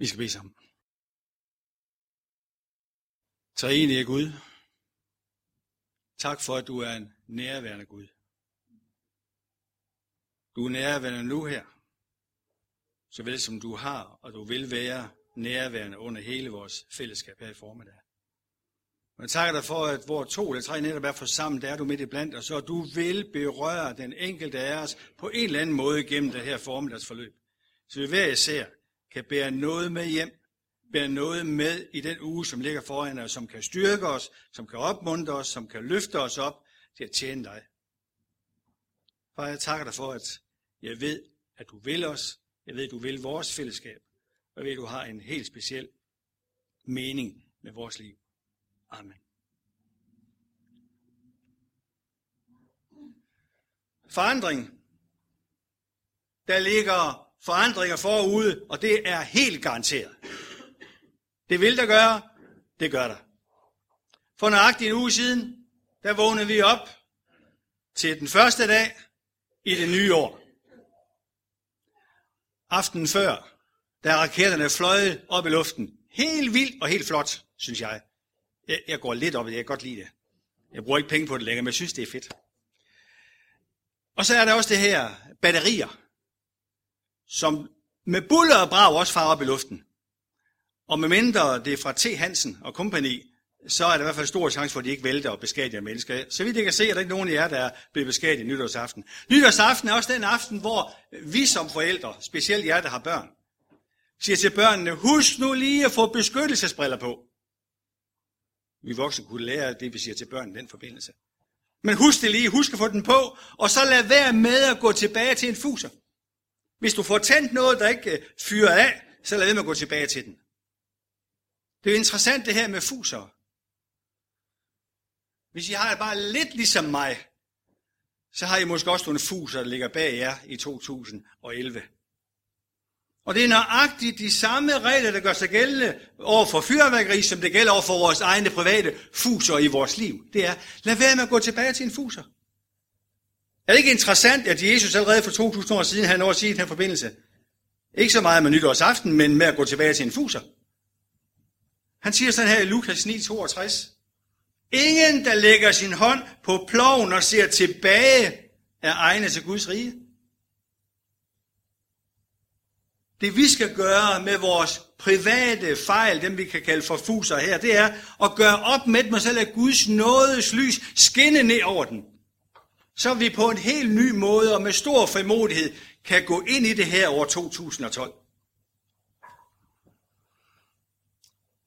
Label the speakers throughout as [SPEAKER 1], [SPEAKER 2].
[SPEAKER 1] Vi skal bede sammen. Så egentlig er Gud. Tak for, at du er en nærværende Gud. Du er nærværende nu her, såvel som du har, og du vil være nærværende under hele vores fællesskab her i formiddag. Og jeg takker dig for, at hvor to eller tre netop er for sammen, der er du midt i blandt os, og du vil berøre den enkelte af os på en eller anden måde gennem det her formiddagsforløb. Så vi hver især kan bære noget med hjem, bære noget med i den uge, som ligger foran os, som kan styrke os, som kan opmuntre os, som kan løfte os op til at tjene dig. Far, jeg takker dig for, at jeg ved, at du vil os. Jeg ved, at du vil vores fællesskab. Og jeg ved, at du har en helt speciel mening med vores liv. Amen. Forandring. Der ligger forandringer forude, og det er helt garanteret. Det vil der gøre, det gør der. For nøjagtigt en uge siden, der vågnede vi op til den første dag i det nye år. Aftenen før, da raketterne fløj op i luften. Helt vildt og helt flot, synes jeg. Jeg, jeg går lidt op i det, jeg kan godt lide det. Jeg bruger ikke penge på det længere, men jeg synes, det er fedt. Og så er der også det her batterier, som med buller og brag også farer op i luften. Og med mindre det er fra T. Hansen og kompagni, så er der i hvert fald stor chance for, at de ikke vælter og beskadiger mennesker. Så vidt jeg kan se, er der ikke nogen af jer, der er blevet beskadiget nytårsaften. Nytårsaften er også den aften, hvor vi som forældre, specielt jer, der har børn, siger til børnene, husk nu lige at få beskyttelsesbriller på. Vi voksne kunne lære det, vi siger til børn i den forbindelse. Men husk det lige, husk at få den på, og så lad være med at gå tilbage til en fuser. Hvis du får tændt noget, der ikke øh, fyrer af, så lad være med at gå tilbage til den. Det er jo interessant det her med fuser. Hvis I har det bare lidt ligesom mig, så har I måske også nogle fuser, der ligger bag jer i 2011. Og det er nøjagtigt de samme regler, der gør sig gældende over for fyrværkeri, som det gælder over for vores egne private fuser i vores liv. Det er, lad være med at gå tilbage til en fuser. Er det ikke interessant, at Jesus allerede for 2000 år siden havde noget at sige i den her forbindelse? Ikke så meget med nytårsaften, men med at gå tilbage til en fuser. Han siger sådan her i Lukas 9:62. Ingen, der lægger sin hånd på ploven og ser tilbage, er egnet til Guds rige. Det vi skal gøre med vores private fejl, dem vi kan kalde for fuser her, det er at gøre op med dem og så lade Guds nådes lys skinne ned over den. Så vi på en helt ny måde og med stor frimodighed kan gå ind i det her år 2012.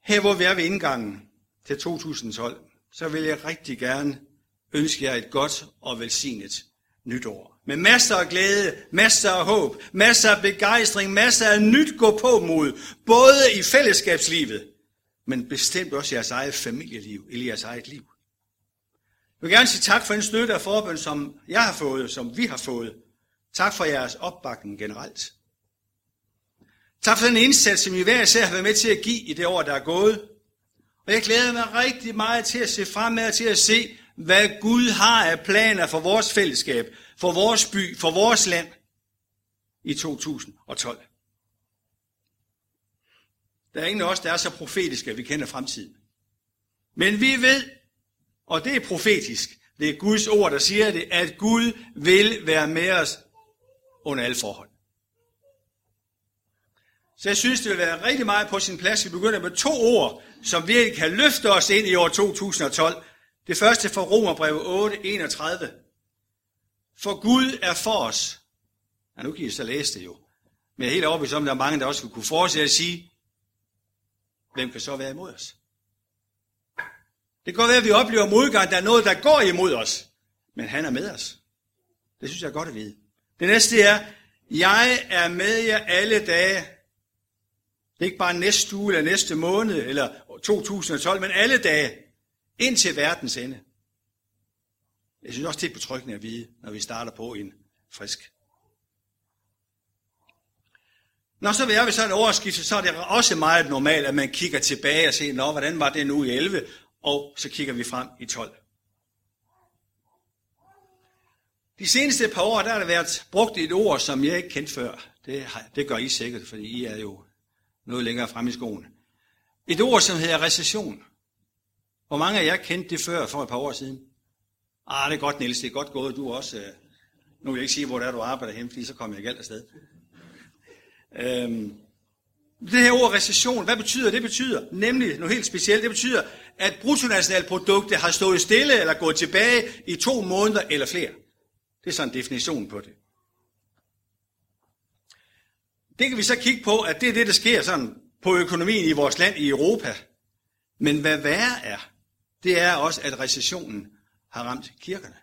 [SPEAKER 1] Her hvor vi er ved indgangen til 2012, så vil jeg rigtig gerne ønske jer et godt og velsignet nytår. Med masser af glæde, masser af håb, masser af begejstring, masser af nyt gå på mod, både i fællesskabslivet, men bestemt også i jeres eget familieliv, eller jeres eget liv. Jeg vil gerne sige tak for den støtte og forbøn, som jeg har fået, som vi har fået. Tak for jeres opbakning generelt. Tak for den indsats, som I hver især har været med til at give i det år, der er gået. Og jeg glæder mig rigtig meget til at se fremad til at se, hvad Gud har af planer for vores fællesskab, for vores by, for vores land i 2012. Der er ingen af os, der er så profetiske, at vi kender fremtiden. Men vi ved, og det er profetisk, det er Guds ord, der siger det, at Gud vil være med os under alle forhold. Så jeg synes, det vil være rigtig meget på sin plads, at vi begynder med to ord, som virkelig kan løfte os ind i år 2012. Det første fra Romerbrevet 8, 31. For Gud er for os. Ja, nu kan I så læse det jo. Men jeg er helt overbevist om, at der er mange, der også kunne fortsætte at sige, hvem kan så være imod os? Det kan godt være, at vi oplever modgang, der er noget, der går imod os. Men han er med os. Det synes jeg er godt at vide. Det næste er, jeg er med jer alle dage Det er ikke bare næste uge, eller næste måned, eller 2012, men alle dage, indtil verdens ende. Jeg synes også, det er betryggende at vide, når vi starter på en frisk. Når så vi er ved sådan en overskift, så er det også meget normalt, at man kigger tilbage og ser, Nå, hvordan var det nu i 11, og så kigger vi frem i 12. De seneste par år, der har der været brugt et ord, som jeg ikke kendte før. Det, har, det gør I sikkert, fordi I er jo noget længere frem i skoen. Et ord, som hedder recession. Hvor mange af jer kendte det før, for et par år siden? Ah, det er godt, Niels, det er godt gået. Du også, øh, nu vil jeg ikke sige, hvor det er, du arbejder hen, fordi så kommer jeg galt afsted. Øhm, det her ord recession, hvad betyder det? Det betyder nemlig noget helt specielt. Det betyder, at bruttonationalproduktet har stået stille eller gået tilbage i to måneder eller flere. Det er sådan en definition på det. Det kan vi så kigge på, at det er det, der sker sådan på økonomien i vores land i Europa. Men hvad værre er, det er også, at recessionen har ramt kirkerne.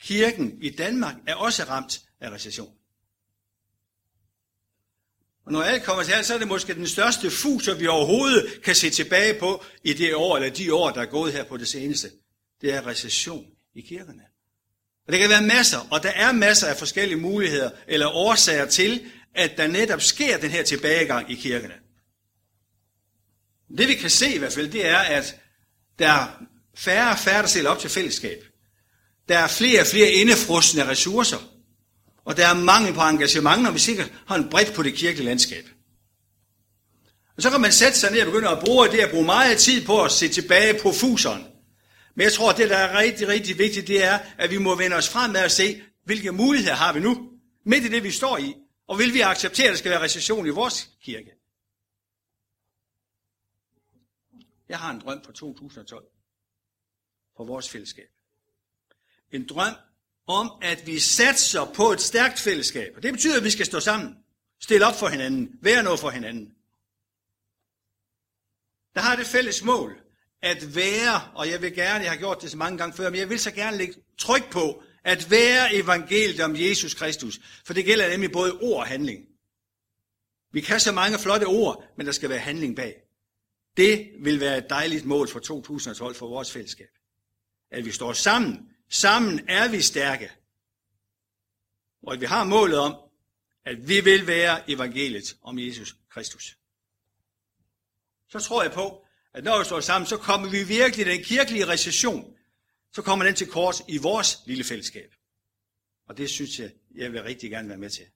[SPEAKER 1] Kirken i Danmark er også ramt af recession. Og når alt kommer til alt, så er det måske den største fuser, vi overhovedet kan se tilbage på i det år, eller de år, der er gået her på det seneste. Det er recession i kirkerne. Og det kan være masser, og der er masser af forskellige muligheder eller årsager til, at der netop sker den her tilbagegang i kirkerne. Det vi kan se i hvert fald, det er, at der er færre og færre, der stiller op til fællesskab. Der er flere og flere indefrosne ressourcer. Og der er mangel på engagement, når vi sikkert har en bredt på det kirkelige landskab. Og så kan man sætte sig ned og begynde at bruge det at bruge meget tid på at se tilbage på fuseren. Men jeg tror, at det, der er rigtig, rigtig vigtigt, det er, at vi må vende os frem med at se, hvilke muligheder har vi nu, midt i det, vi står i, og vil vi acceptere, at der skal være recession i vores kirke? Jeg har en drøm for 2012 for vores fællesskab. En drøm om, at vi satser på et stærkt fællesskab. Og det betyder, at vi skal stå sammen. Stille op for hinanden. Være noget for hinanden. Der har det fælles mål at være, og jeg vil gerne, jeg har gjort det så mange gange før, men jeg vil så gerne lægge tryk på, at være evangeliet om Jesus Kristus. For det gælder nemlig både ord og handling. Vi kan så mange flotte ord, men der skal være handling bag. Det vil være et dejligt mål for 2012 for vores fællesskab. At vi står sammen. Sammen er vi stærke. Og at vi har målet om, at vi vil være evangeliet om Jesus Kristus. Så tror jeg på, at når vi står sammen, så kommer vi virkelig den kirkelige recession, så kommer den til kort i vores lille fællesskab. Og det synes jeg, jeg vil rigtig gerne være med til.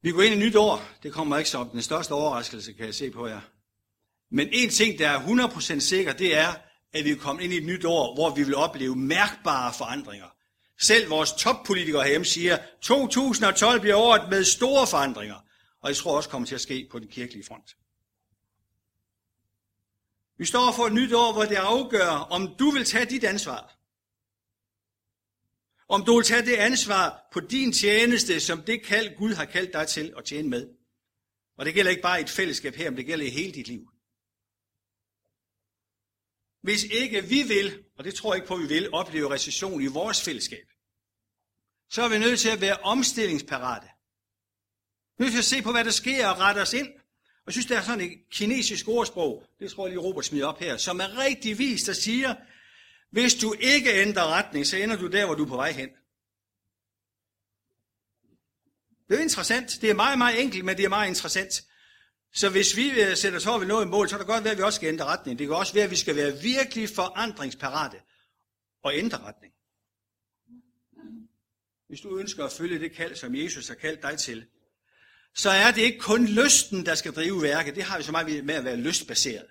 [SPEAKER 1] Vi går ind i nyt år. Det kommer ikke som den største overraskelse, kan jeg se på jer. Men en ting, der er 100% sikker, det er, at vi er kommet ind i et nyt år, hvor vi vil opleve mærkbare forandringer. Selv vores toppolitikere herhjemme siger, 2012 bliver året med store forandringer. Og jeg tror også kommer til at ske på den kirkelige front. Vi står for et nyt år, hvor det afgør, om du vil tage dit ansvar. Om du vil tage det ansvar på din tjeneste, som det kald Gud har kaldt dig til at tjene med. Og det gælder ikke bare i et fællesskab her, men det gælder i hele dit liv. Hvis ikke vi vil, og det tror jeg ikke på, at vi vil, opleve recession i vores fællesskab, så er vi nødt til at være omstillingsparate. Vi skal nødt til at se på, hvad der sker og rette os ind. Og jeg synes, der er sådan et kinesisk ordsprog, det tror jeg lige Robert smider op her, som er rigtig vist, der siger, hvis du ikke ændrer retning, så ender du der, hvor du er på vej hen. Det er interessant. Det er meget, meget enkelt, men det er meget interessant. Så hvis vi øh, sætter os over ved noget mål, så er det godt være, at vi også skal ændre retning. Det kan også være, at vi skal være virkelig forandringsparate og ændre retning. Hvis du ønsker at følge det kald, som Jesus har kaldt dig til, så er det ikke kun lysten, der skal drive værket. Det har vi så meget med at være lystbaseret.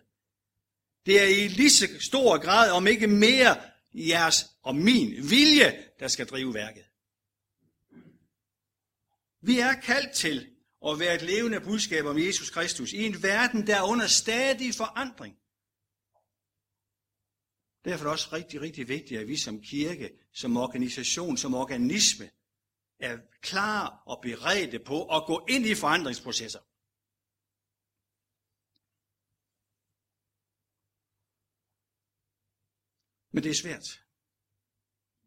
[SPEAKER 1] Det er i lige så stor grad, om ikke mere, jeres og min vilje, der skal drive værket. Vi er kaldt til og være et levende budskab om Jesus Kristus i en verden, der er under stadig forandring. Derfor er det også rigtig, rigtig vigtigt, at vi som kirke, som organisation, som organisme, er klar og beredte på at gå ind i forandringsprocesser. Men det er svært.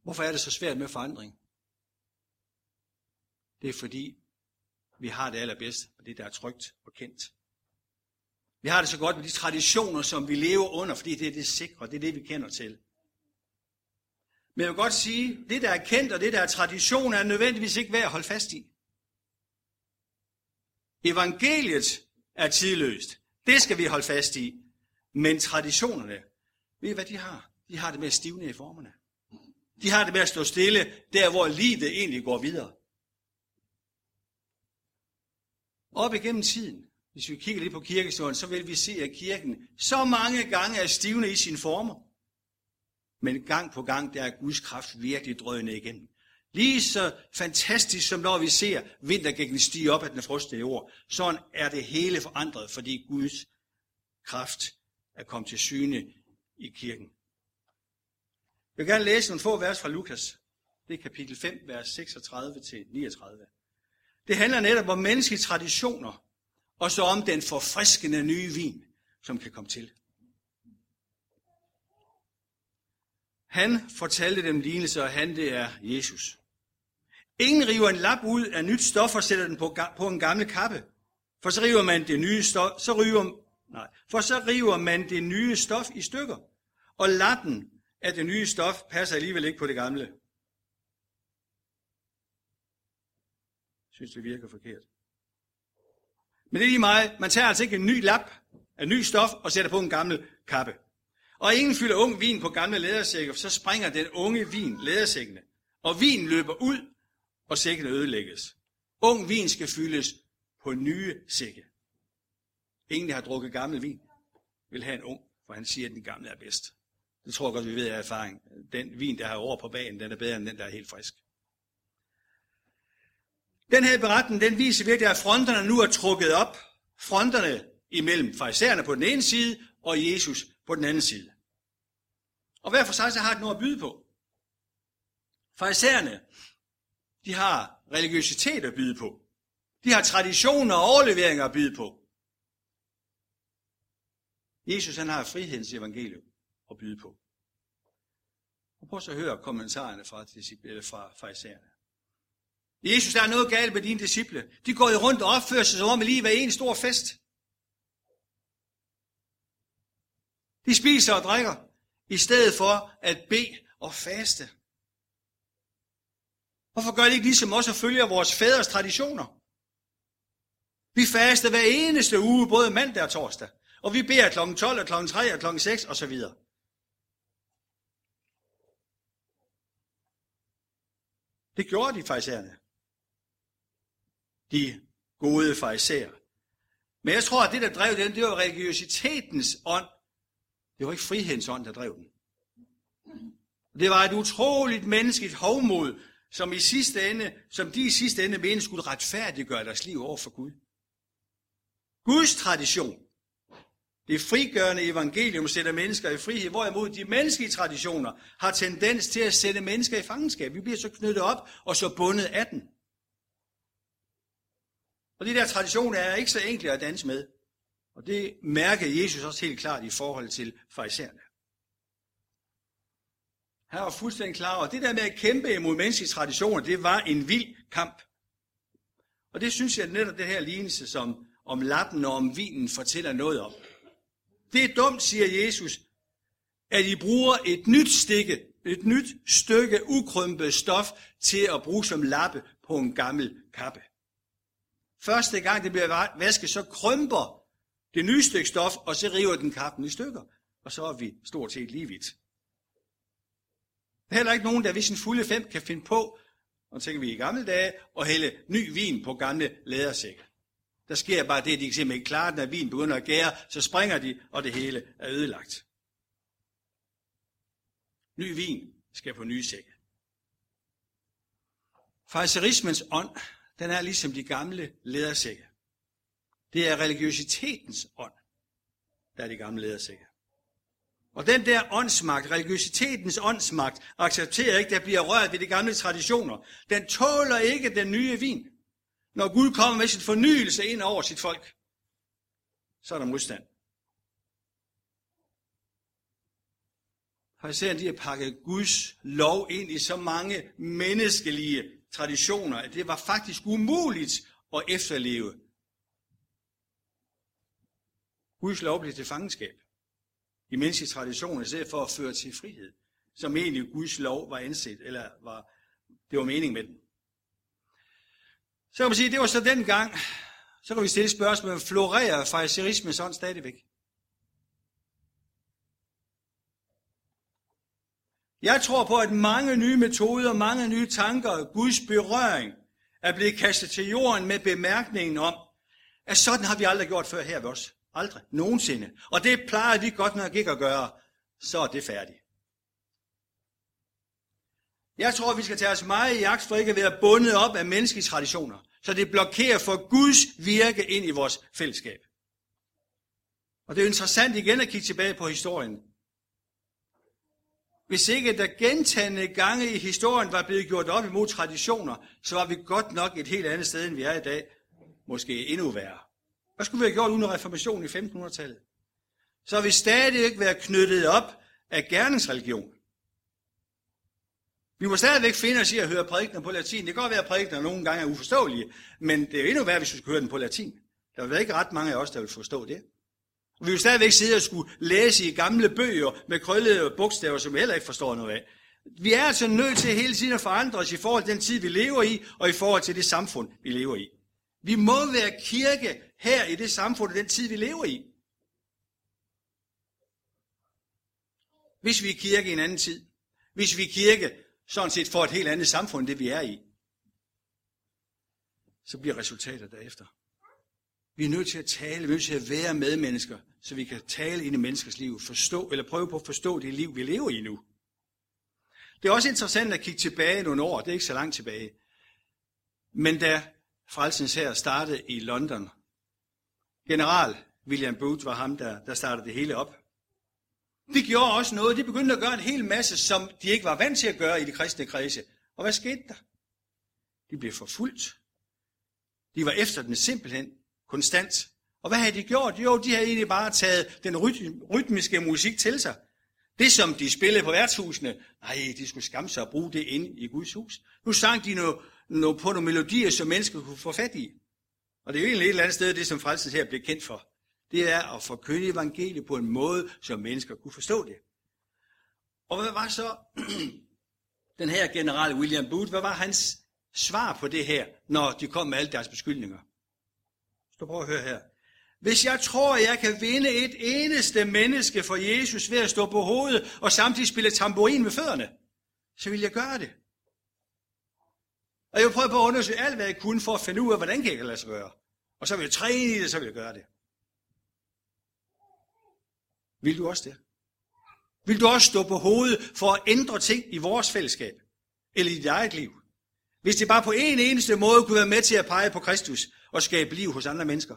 [SPEAKER 1] Hvorfor er det så svært med forandring? Det er fordi, vi har det allerbedst med det, der er trygt og kendt. Vi har det så godt med de traditioner, som vi lever under, fordi det er det sikre, det er det, vi kender til. Men jeg vil godt sige, det der er kendt og det der er tradition, er nødvendigvis ikke værd at holde fast i. Evangeliet er tidløst. Det skal vi holde fast i. Men traditionerne, ved I hvad de har? De har det med at stivne i formerne. De har det med at stå stille, der hvor livet egentlig går videre. Op igennem tiden, hvis vi kigger lidt på kirkestolen, så vil vi se, at kirken så mange gange er stivende i sine former. Men gang på gang, der er Guds kraft virkelig drønende igennem. Lige så fantastisk som når vi ser vintergækken stige op af den frostede jord, sådan er det hele forandret, fordi Guds kraft er kommet til syne i kirken. Jeg vil gerne læse nogle få vers fra Lukas. Det er kapitel 5, vers 36 til 39. Det handler netop om menneskelige traditioner, og så om den forfriskende nye vin, som kan komme til. Han fortalte dem lignelse, og han det er Jesus. Ingen river en lap ud af nyt stof og sætter den på, på en gammel kappe. For så river man det nye stof, så river, nej, for så river man det nye stof i stykker. Og lappen af det nye stof passer alligevel ikke på det gamle. Synes, det virker forkert. Men det er lige meget. Man tager altså ikke en ny lap af ny stof og sætter på en gammel kappe. Og ingen fylder ung vin på gamle lædersække, for så springer den unge vin lædersækkene. Og vin løber ud, og sækkene ødelægges. Ung vin skal fyldes på nye sække. Ingen, der har drukket gammel vin, vil have en ung, for han siger, at den gamle er bedst. Det tror jeg godt, vi ved af erfaring. Den vin, der har over på bagen, den er bedre end den, der er helt frisk. Den her beretning, den viser virkelig, at fronterne nu er trukket op. Fronterne imellem farisæerne på den ene side, og Jesus på den anden side. Og hver for sig så har det noget at byde på. Farisæerne, de har religiøsitet at byde på. De har traditioner og overleveringer at byde på. Jesus han har frihedens evangelium at byde på. Og prøv så at høre kommentarerne fra, fra farisæerne. Jesus, der er noget galt med dine disciple. De går jo rundt og opfører sig som om lige var en stor fest. De spiser og drikker, i stedet for at bede og faste. Hvorfor gør de ikke ligesom os og følger vores fædres traditioner? Vi faster hver eneste uge, både mandag og torsdag. Og vi beder kl. 12 og kl. 3 og kl. 6 og så videre. Det gjorde de farisæerne. De gode farisæer. Men jeg tror, at det, der drev den, det var religiøsitetens ånd. Det var ikke frihedens ånd, der drev den. Det var et utroligt menneskeligt hovmod, som i sidste ende, som de i sidste ende mente skulle retfærdiggøre deres liv over for Gud. Guds tradition, det frigørende evangelium sætter mennesker i frihed, hvorimod de menneskelige traditioner har tendens til at sætte mennesker i fangenskab. Vi bliver så knyttet op og så bundet af den. Og de der traditioner er ikke så enkle at danse med. Og det mærker Jesus også helt klart i forhold til farisæerne. Han var fuldstændig klar over, det der med at kæmpe imod menneskelige traditioner, det var en vild kamp. Og det synes jeg netop det her lignelse som om lappen og om vinen fortæller noget om. Det er dumt, siger Jesus, at I bruger et nyt stikke, et nyt stykke ukrømpet stof til at bruge som lappe på en gammel kappe. Første gang det bliver vasket, så krymper det nye stykke stof, og så river den kappen i stykker. Og så er vi stort set lige vidt. Der er heller ikke nogen, der ved sin fulde fem kan finde på, og tænker vi i gamle dage, at hælde ny vin på gamle lædersække. Der sker bare det, at de kan simpelthen ikke klare, når vin begynder at gære, så springer de, og det hele er ødelagt. Ny vin skal på nye sække. Fariserismens ånd, den er ligesom de gamle ledersække. Det er religiøsitetens ånd, der er de gamle ledersække. Og den der åndsmagt, religiøsitetens åndsmagt, accepterer ikke, at der bliver rørt ved de gamle traditioner. Den tåler ikke den nye vin. Når Gud kommer med sin fornyelse ind over sit folk, så er der modstand. Farisæerne de har pakket Guds lov ind i så mange menneskelige traditioner, at det var faktisk umuligt at efterleve. Guds lov blev til fangenskab i menneskelig traditioner, i stedet for at føre til frihed, som egentlig Guds lov var anset, eller var, det var mening med den. Så kan man sige, det var så den gang, så kan vi stille spørgsmålet, florerer fariserisme sådan stadigvæk? Jeg tror på, at mange nye metoder, mange nye tanker, Guds berøring, er blevet kastet til jorden med bemærkningen om, at sådan har vi aldrig gjort før her ved os. Aldrig. Nogensinde. Og det plejer vi godt nok ikke at gøre. Så er det færdigt. Jeg tror, vi skal tage os meget i jagt for ikke at være bundet op af menneskelige traditioner, så det blokerer for Guds virke ind i vores fællesskab. Og det er interessant igen at kigge tilbage på historien. Hvis ikke der gentagende gange i historien var blevet gjort op imod traditioner, så var vi godt nok et helt andet sted, end vi er i dag. Måske endnu værre. Hvad skulle vi have gjort under reformationen i 1500-tallet? Så har vi stadig ikke været knyttet op af gerningsreligion. Vi må stadigvæk finde os i at høre prædikner på latin. Det kan godt være, at prædikner nogle gange er uforståelige, men det er jo endnu værre, hvis vi skulle høre den på latin. Der vil ikke ret mange af os, der vil forstå det. Og vi vil stadigvæk sidde og skulle læse i gamle bøger med krøllede bogstaver, som vi heller ikke forstår noget af. Vi er altså nødt til hele tiden at forandre os i forhold til den tid, vi lever i, og i forhold til det samfund, vi lever i. Vi må være kirke her i det samfund og den tid, vi lever i. Hvis vi er kirke i en anden tid. Hvis vi er kirke sådan set for et helt andet samfund, det vi er i. Så bliver resultatet derefter. Vi er nødt til at tale, vi er nødt til at være med mennesker, så vi kan tale ind i menneskers liv, forstå, eller prøve på at forstå det liv, vi lever i nu. Det er også interessant at kigge tilbage nogle år, det er ikke så langt tilbage. Men da Frelsens her startede i London, general William Booth var ham, der, der startede det hele op. De gjorde også noget, de begyndte at gøre en hel masse, som de ikke var vant til at gøre i de kristne kredse. Og hvad skete der? De blev forfulgt. De var efter den simpelthen konstant. Og hvad havde de gjort? Jo, de havde egentlig bare taget den rytmiske musik til sig. Det, som de spillede på værtshusene, nej, de skulle skamme sig at bruge det ind i Guds hus. Nu sang de noget, noget på nogle melodier, som mennesker kunne få fat i. Og det er jo egentlig et eller andet sted, det som frelsen her blev kendt for. Det er at forkynde evangeliet på en måde, som mennesker kunne forstå det. Og hvad var så den her general William Booth, hvad var hans svar på det her, når de kom med alle deres beskyldninger? Så prøv at høre her. Hvis jeg tror, jeg kan vinde et eneste menneske for Jesus ved at stå på hovedet og samtidig spille tamburin med fødderne, så vil jeg gøre det. Og jeg vil på at undersøge alt, hvad jeg kunne for at finde ud af, hvordan kan jeg lade sig gøre. Og så vil jeg træne i det, så vil jeg gøre det. Vil du også det? Vil du også stå på hovedet for at ændre ting i vores fællesskab? Eller i dit eget liv? Hvis det bare på en eneste måde kunne være med til at pege på Kristus og skabe liv hos andre mennesker.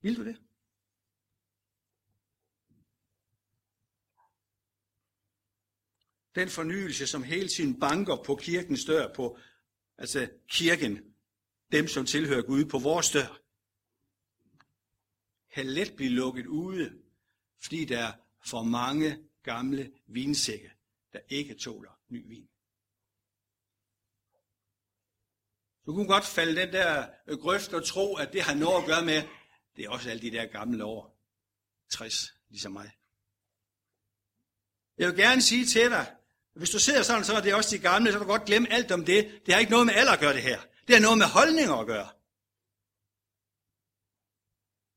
[SPEAKER 1] Vil du det? Den fornyelse, som hele tiden banker på kirkens dør, på altså kirken, dem som tilhører Gud på vores dør, kan let blive lukket ude, fordi der er for mange gamle vinsække, der ikke tåler ny vin. Du kunne godt falde den der øh, grøft og tro, at det har noget at gøre med, det er også alle de der gamle år. 60, ligesom mig. Jeg vil gerne sige til dig, hvis du sidder sådan, så er det også de gamle, så kan du godt glemme alt om det. Det har ikke noget med alder at gøre det her. Det har noget med holdninger at gøre.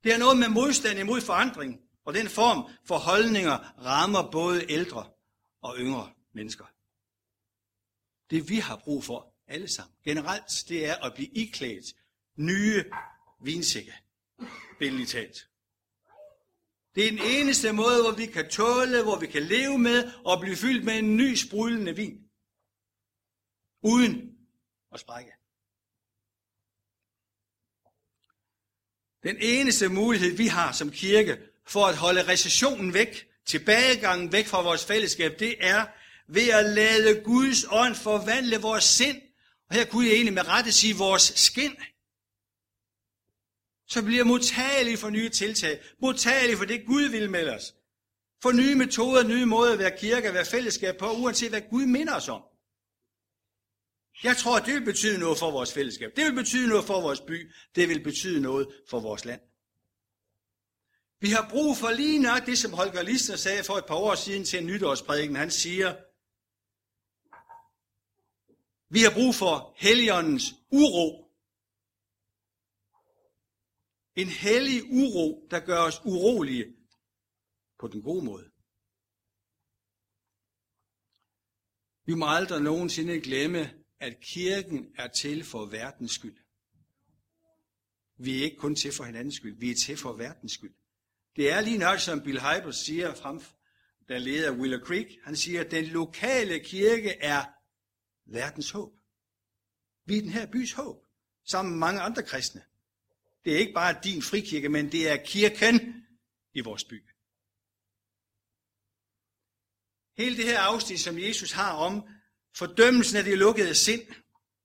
[SPEAKER 1] Det har noget med modstand imod forandring, og den form for holdninger rammer både ældre og yngre mennesker. Det vi har brug for, alle sammen, generelt, det er at blive iklædt nye vinsække, Billigt talt. Det er den eneste måde, hvor vi kan tåle, hvor vi kan leve med og blive fyldt med en ny sprudlende vin. Uden at sprække. Den eneste mulighed, vi har som kirke for at holde recessionen væk, tilbagegangen væk fra vores fællesskab, det er ved at lade Guds ånd forvandle vores sind. Og her kunne jeg egentlig med rette sige vores skin. Så bliver modtagelige for nye tiltag. Modtagelige for det, Gud vil med os. For nye metoder, nye måder at være kirke, at være fællesskab på, uanset hvad Gud minder os om. Jeg tror, at det vil betyde noget for vores fællesskab. Det vil betyde noget for vores by. Det vil betyde noget for vores land. Vi har brug for lige nok det, som Holger Lister sagde for et par år siden til en nytårsprædiken. Han siger, vi har brug for heligåndens uro. En hellig uro, der gør os urolige på den gode måde. Vi må aldrig nogensinde glemme, at kirken er til for verdens skyld. Vi er ikke kun til for hinandens skyld, vi er til for verdens skyld. Det er lige nok, som Bill Hybels siger frem, der leder Willow Creek. Han siger, at den lokale kirke er verdens håb. Vi er den her bys håb, sammen med mange andre kristne. Det er ikke bare din frikirke, men det er kirken i vores by. Hele det her afsnit, som Jesus har om fordømmelsen af det lukkede sind,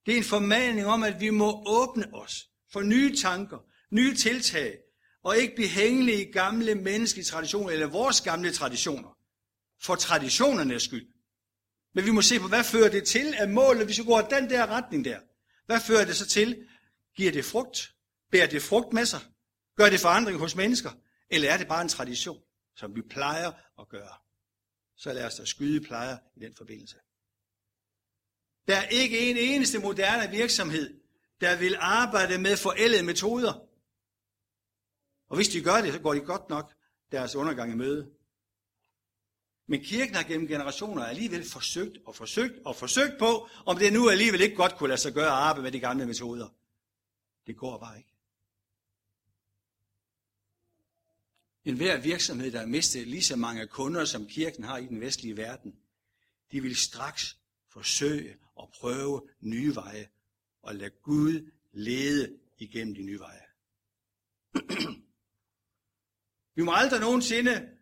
[SPEAKER 1] det er en formaning om, at vi må åbne os for nye tanker, nye tiltag, og ikke blive hængende i gamle menneskelige traditioner, eller vores gamle traditioner, for traditionernes skyld. Men vi må se på, hvad fører det til af målet, hvis vi går den der retning der. Hvad fører det så til? Giver det frugt? Bærer det frugt med sig? Gør det forandring hos mennesker? Eller er det bare en tradition, som vi plejer at gøre? Så lad os da skyde plejer i den forbindelse. Der er ikke en eneste moderne virksomhed, der vil arbejde med forældede metoder. Og hvis de gør det, så går de godt nok deres undergang i møde. Men kirken har gennem generationer alligevel forsøgt og forsøgt og forsøgt på, om det nu alligevel ikke godt kunne lade sig gøre at arbejde med de gamle metoder. Det går bare ikke. En hver virksomhed, der har mistet lige så mange kunder, som kirken har i den vestlige verden, de vil straks forsøge at prøve nye veje og lade Gud lede igennem de nye veje. Vi må aldrig nogensinde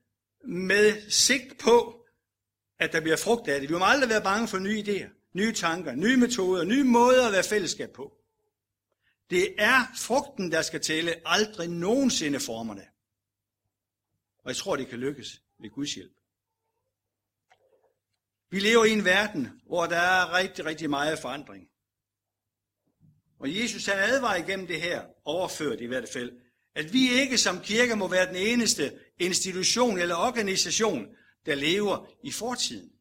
[SPEAKER 1] med sigt på, at der bliver frugt af det. Vi må aldrig være bange for nye idéer, nye tanker, nye metoder, nye måder at være fællesskab på. Det er frugten, der skal tælle, aldrig nogensinde formerne. Og jeg tror, det kan lykkes ved Guds hjælp. Vi lever i en verden, hvor der er rigtig, rigtig meget forandring. Og Jesus han advarer igennem det her, overført i hvert fald, at vi ikke som kirke må være den eneste institution eller organisation, der lever i fortiden.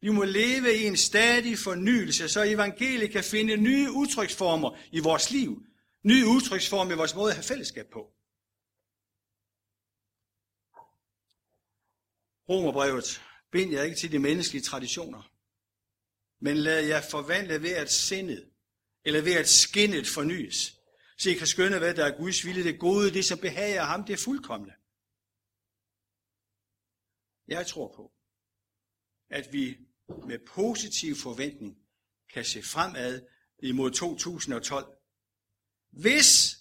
[SPEAKER 1] Vi må leve i en stadig fornyelse, så evangeliet kan finde nye udtryksformer i vores liv. Nye udtryksformer i vores måde at have fællesskab på. Romerbrevet bind jer ikke til de menneskelige traditioner, men lad jer forvandle ved at sindet, eller ved at skinnet fornyes, så I kan skønne, hvad der er Guds vilje, det gode, det som behager ham, det er fuldkommende. Jeg tror på, at vi med positiv forventning kan se fremad imod 2012. Hvis,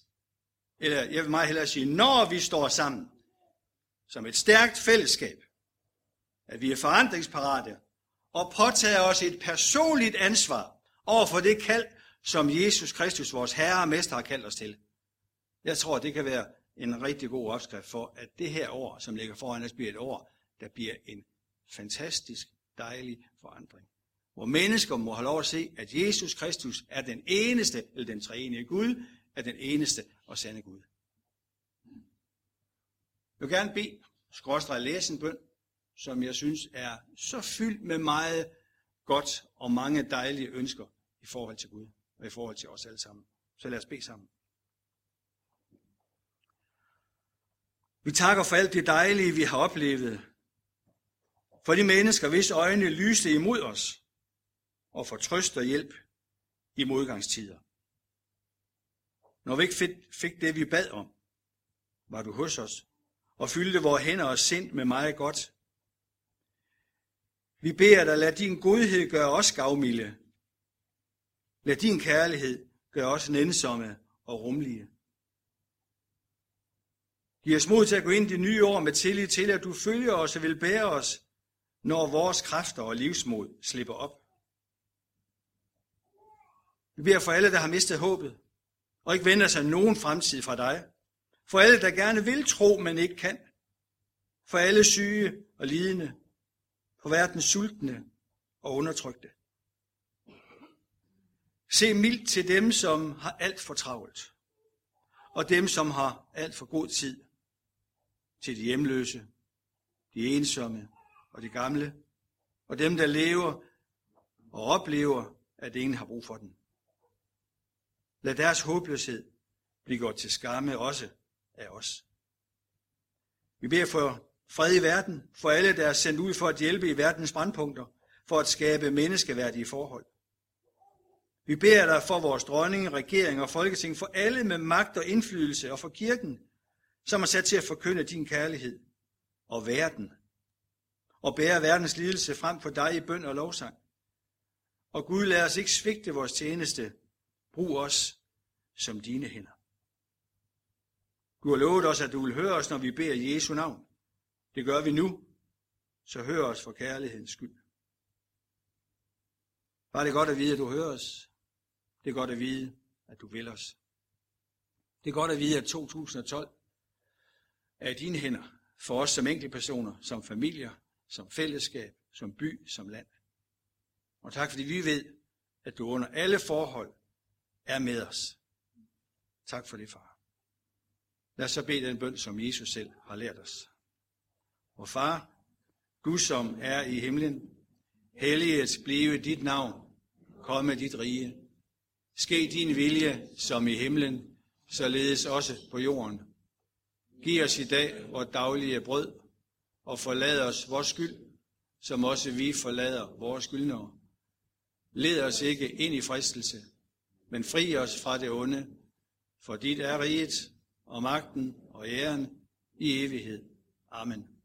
[SPEAKER 1] eller jeg vil meget hellere sige, når vi står sammen som et stærkt fællesskab, at vi er forandringsparate og påtager os et personligt ansvar over for det kald, som Jesus Kristus, vores Herre og Mester, har kaldt os til. Jeg tror, det kan være en rigtig god opskrift for, at det her år, som ligger foran os, bliver et år, der bliver en fantastisk, dejlig forandring. Hvor mennesker må have lov at se, at Jesus Kristus er den eneste, eller den treenige Gud, er den eneste og sande Gud. Jeg vil gerne bede, skråstrej læse en bøn, som jeg synes er så fyldt med meget godt og mange dejlige ønsker i forhold til Gud og i forhold til os alle sammen. Så lad os bede sammen. Vi takker for alt det dejlige, vi har oplevet. For de mennesker, hvis øjne lyste imod os, og for trøst og hjælp i modgangstider. Når vi ikke fik det, vi bad om, var du hos os, og fyldte vores hænder og sind med meget godt. Vi beder dig, lad din godhed gøre os gavmilde. Lad din kærlighed gøre os nænsomme og rumlige. Giv os mod til at gå ind i det nye år med tillid til, at du følger os og vil bære os, når vores kræfter og livsmod slipper op. Vi beder for alle, der har mistet håbet, og ikke vender sig nogen fremtid fra dig. For alle, der gerne vil tro, men ikke kan. For alle syge og lidende For verdens sultne og undertrykte. Se mildt til dem, som har alt for travlt, og dem, som har alt for god tid, til de hjemløse, de ensomme og de gamle, og dem, der lever og oplever, at ingen har brug for den. Lad deres håbløshed blive gjort til skamme også af os. Vi beder for fred i verden, for alle, der er sendt ud for at hjælpe i verdens brandpunkter, for at skabe menneskeværdige forhold. Vi beder dig for vores dronning, regering og folketing, for alle med magt og indflydelse, og for kirken, som er sat til at forkynde din kærlighed og verden, og bære verdens lidelse frem for dig i bøn og lovsang. Og Gud, lad os ikke svigte vores tjeneste. Brug os som dine hænder. Du har lovet os, at du vil høre os, når vi beder i Jesu navn. Det gør vi nu, så hør os for kærlighedens skyld. Var det godt at vide, at du hører os. Det er godt at vide, at du vil os. Det er godt at vide, at 2012 er i dine hænder for os som enkeltpersoner, som familier, som fællesskab, som by, som land. Og tak fordi vi ved, at du under alle forhold er med os. Tak for det, far. Lad os så bede den bøn, som Jesus selv har lært os. Og far, du som er i himlen, helliget blive dit navn, komme dit rige. Ske din vilje, som i himlen, således også på jorden. Giv os i dag vores daglige brød, og forlad os vores skyld, som også vi forlader vores skyldnere. Led os ikke ind i fristelse, men fri os fra det onde, for dit er riget og magten og æren i evighed. Amen.